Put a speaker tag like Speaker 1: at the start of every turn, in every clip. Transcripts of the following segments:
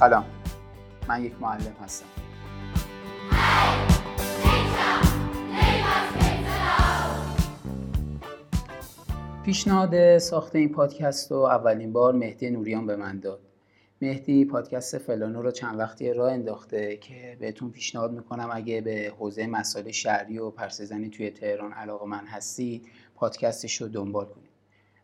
Speaker 1: سلام. من یک معلم هستم. پیشنهاد ساخت این پادکست رو اولین بار مهدی نوریان به من داد. مهدی پادکست فلانو رو چند وقتی راه انداخته که بهتون پیشنهاد می‌کنم اگه به حوزه مسائل شهری و پرسزنی توی تهران علاقه من هستی پادکستش رو دنبال کنید.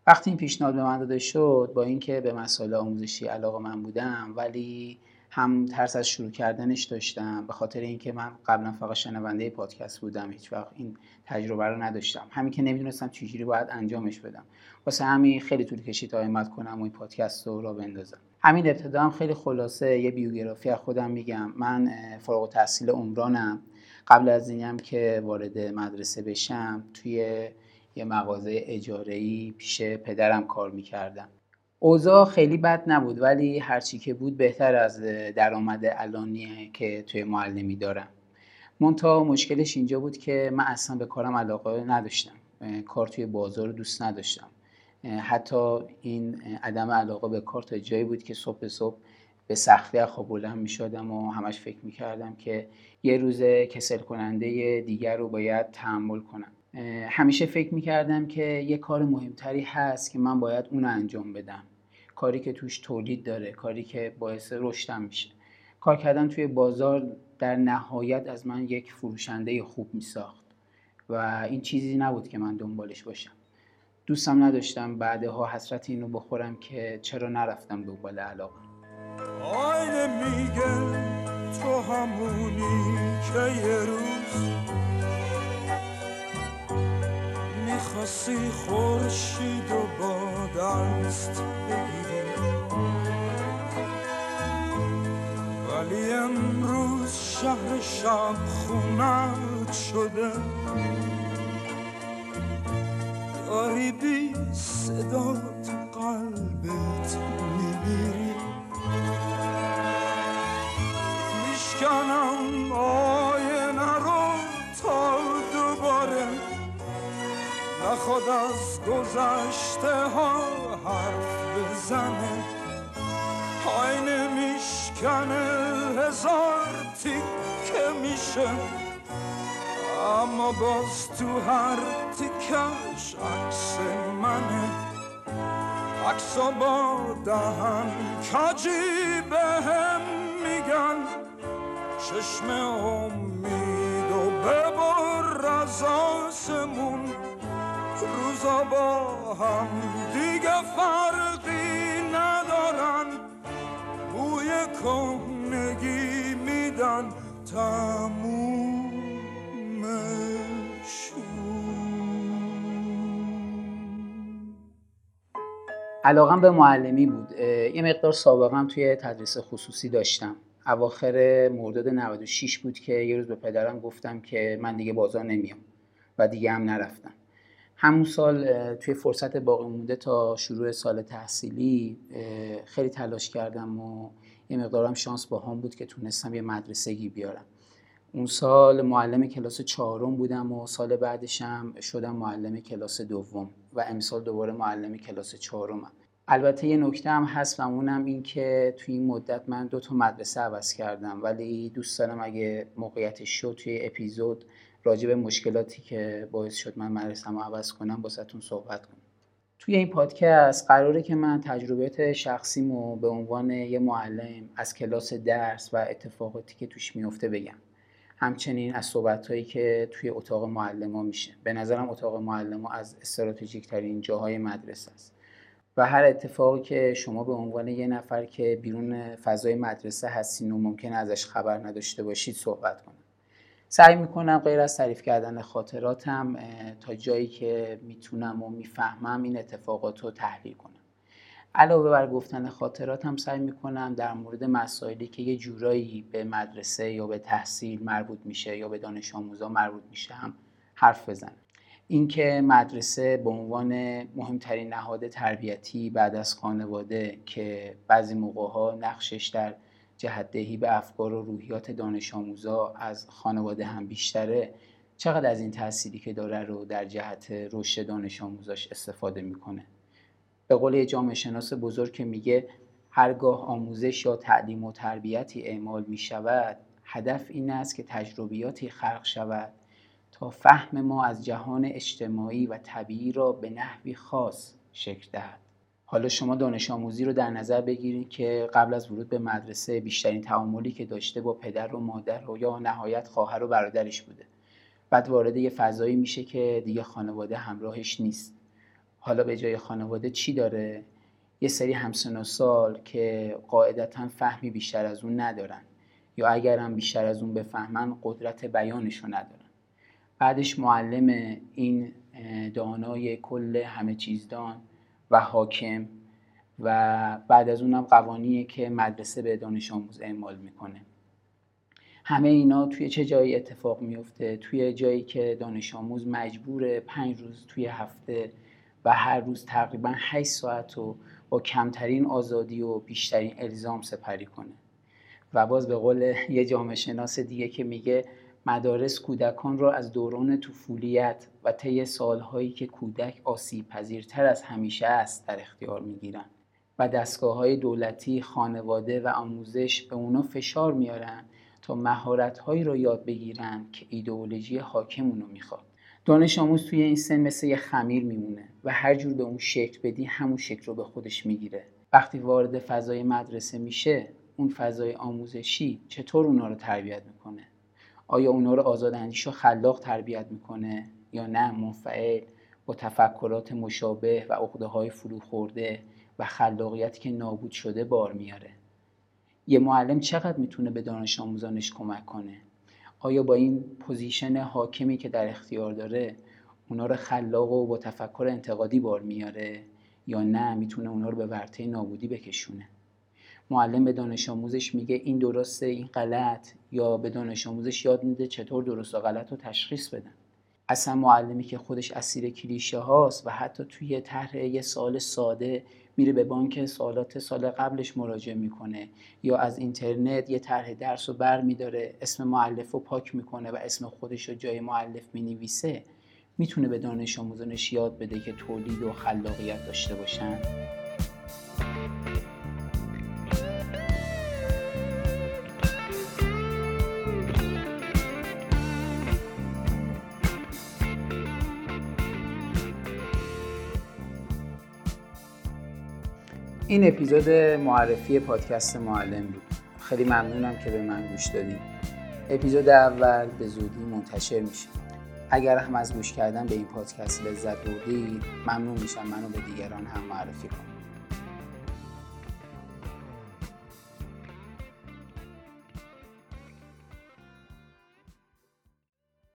Speaker 1: وقتی این پیشنهاد به من داده شد با اینکه به مسائل آموزشی علاقه من بودم ولی هم ترس از شروع کردنش داشتم به خاطر اینکه من قبلا فقط شنونده پادکست بودم هیچ وقت این تجربه رو نداشتم. همین که نمی‌دونستم چجوری باید انجامش بدم. واسه همین خیلی طول کشید تا همت کنم و این پادکست رو را بندازم. همین ابتدا هم خیلی خلاصه یه بیوگرافی از خودم میگم. من فارغ تحصیل عمرانم. قبل از اینم که وارد مدرسه بشم توی یه مغازه اجاره‌ای پیش پدرم کار می‌کردم. اوضاع خیلی بد نبود ولی هرچی که بود بهتر از درآمد الانیه که توی معلمی دارم. منتها مشکلش اینجا بود که من اصلا به کارم علاقه نداشتم. کار توی بازار دوست نداشتم. حتی این عدم علاقه به کار تا جایی بود که صبح صبح به سختی خواب بلند می و همش فکر می کردم که یه روز کسل کننده دیگر رو باید تحمل کنم. همیشه فکر می کردم که یه کار مهمتری هست که من باید اون انجام بدم. کاری که توش تولید داره کاری که باعث رشدم میشه. کار کردن توی بازار در نهایت از من یک فروشنده خوب می ساخت و این چیزی نبود که من دنبالش باشم. دوستم نداشتم بعدها حسرت اینو بخورم که چرا نرفتم دنبال علاقه. آینه میگه تو همونی که یه روز می‌خواستی خورشید و با دست بگیری ولی امروز شهر شب خونت شده. داری بی صدا نخواد از گذشته ها حرف بزنه. آینه میشکنه هزار تیکه میشه. اما باز تو هر تیکش عکس منه. عکس با دهن کجی به هم میگن. چشم امید با هم دیگه فرقی ندارن. بوی کهنگی میدن علاقم به معلمی بود. یه مقدار سابقم توی تدریس خصوصی داشتم. اواخر مرداد 96 بود که یه روز به پدرم گفتم که من دیگه بازار نمیام و دیگه هم نرفتم. همون سال توی فرصت باقی مونده تا شروع سال تحصیلی خیلی تلاش کردم و یه مقدارم شانس با هم بود که تونستم یه مدرسگی بیارم. اون سال معلم کلاس چهارم بودم و سال بعدشم شدم معلم کلاس دوم و امسال دوباره معلم کلاس چهارمم. البته یه نکته هم هست و اونم این که توی این مدت من دو تا مدرسه عوض کردم ولی دوست دارم اگه موقعیتش شد توی اپیزود راجع به مشکلاتی که باعث شد من مدرسه رو عوض کنم با صحبت کنم. توی این پادکست قراره که من تجربیات شخصیمو به عنوان یه معلم از کلاس درس و اتفاقاتی که توش میفته بگم. همچنین از صحبت هایی که توی اتاق معلم ها میشه. به نظرم اتاق معلم ها از استراتژیک ترین جاهای مدرسه است. و هر اتفاقی که شما به عنوان یه نفر که بیرون فضای مدرسه هستین و ممکن ازش خبر نداشته باشید صحبت کنم. سعی می‌کنم غیر از تعریف کردن خاطراتم تا جایی که می‌تونم و می‌فهمم این اتفاقات رو تحلیل کنم. علاوه بر گفتن خاطراتم سعی می‌کنم در مورد مسائلی که یه جورایی به مدرسه یا به تحصیل مربوط میشه یا به دانش آموزا مربوط میشه هم حرف بزنم. اینکه مدرسه به عنوان مهمترین نهاد تربیتی بعد از خانواده که بعضی موقع ها نقشش در جهتدهی به افکار و روحیات دانش آموزا از خانواده هم بیشتره چقدر از این تأثیری که داره رو در جهت رشد دانش آموزاش استفاده می‌کنه؟ به قول جامعه شناس بزرگ که میگه هرگاه آموزش یا تعلیم و تربیتی اعمال می شود هدف این است که تجربیاتی خلق شود تا فهم ما از جهان اجتماعی و طبیعی را به نحوی خاص شکل دهد. حالا شما دانش آموزی رو در نظر بگیرید که قبل از ورود به مدرسه بیشترین تعاملی که داشته با پدر و مادر و یا نهایت خواهر و برادرش بوده. بعد وارد یه فضایی میشه که دیگه خانواده همراهش نیست. حالا به جای خانواده چی داره؟ یه سری همسن و سال که قاعدتا فهمی بیشتر از اون ندارن. یا اگر هم بیشتر از اون بفهمن قدرت بیانش رو ندارن. بعدش معلم این دانای کل همه چیزدان و حاکم و بعد از اونم قوانینی که مدرسه به دانش آموز اعمال می‌کنه. همه اینا توی چه جایی اتفاق میفته توی جایی که دانش آموز مجبور پنج روز توی هفته و هر روز تقریبا 8 ساعت رو با کمترین آزادی و بیشترین الزام سپری کنه. و باز به قول یه جامعه شناس دیگه که میگه مدارس کودکان را از دوران طفولیت و طی سالهایی که کودک آسیب پذیرتر از همیشه است در اختیار می‌گیرند و دستگاه های دولتی خانواده و آموزش به اونا فشار میارن تا مهارت هایی را یاد بگیرن که ایدئولوژی حاکم اونو می‌خواد. دانش آموز توی این سن مثل یه خمیر میمونه و هر جور به اون شکل بدی همون شکل رو به خودش می‌گیره. وقتی وارد فضای مدرسه میشه اون فضای آموزشی چطور اونا رو تربیت می‌کنه؟ آیا اونا رو آزاداندیش و خلاق تربیت می‌کنه یا نه؟ منفعل. با تفکرات مشابه و عقده های فرو خورده و خلاقیتی که نابود شده بار میاره. یه معلم چقدر می‌تونه به دانش آموزانش کمک کنه؟ آیا با این position حاکمی که در اختیار داره اونا رو خلاق و با تفکر انتقادی بار میاره یا نه؟ می‌تونه اونا رو به ورطه نابودی بکشونه. معلم به دانش آموزش میگه این درسته این غلط یا به دانش آموزش یاد میده چطور درست و غلط رو تشخیص بدن. اصلا معلمی که خودش اسیر کلیشه هاست و حتی توی طرح یه سال ساده میره به بانک سوالات سال قبلش مراجعه می‌کنه یا از اینترنت یه طرح درس رو بر میداره اسم معلف رو پاک می‌کنه و اسم خودش رو جای معلف می‌نویسه. می‌تونه به دانش آموزانش یاد بده که تولید و خلاقیت داشته باشن؟ این اپیزود معرفی پادکست معلم بود. خیلی ممنونم که به من گوش دادید اپیزود اول به زودی منتشر میشه. اگر هم از گوش کردن به این پادکست لذت بردید ممنون میشم منو به دیگران هم معرفی کنید.